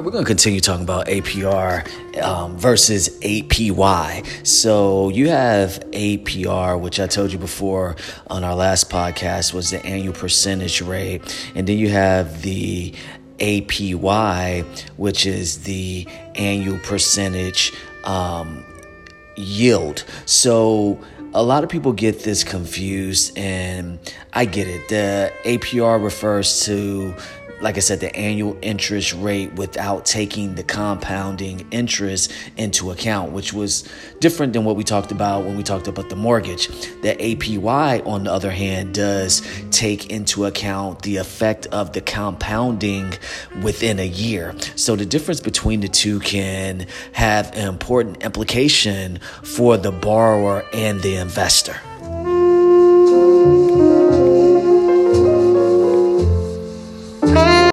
right, we're going to continue talking about APR um, versus APY. So you have APR, which I told you before on our last podcast was the annual percentage rate, and then you have the APY, which is the annual percentage um, yield. So a lot of people get this confused, and I get it. The APR refers to like I said, the annual interest rate without taking the compounding interest into account, which was different than what we talked about when we talked about the mortgage. The APY, on the other hand, does take into account the effect of the compounding within a year. So the difference between the two can have an important implication for the borrower and the investor.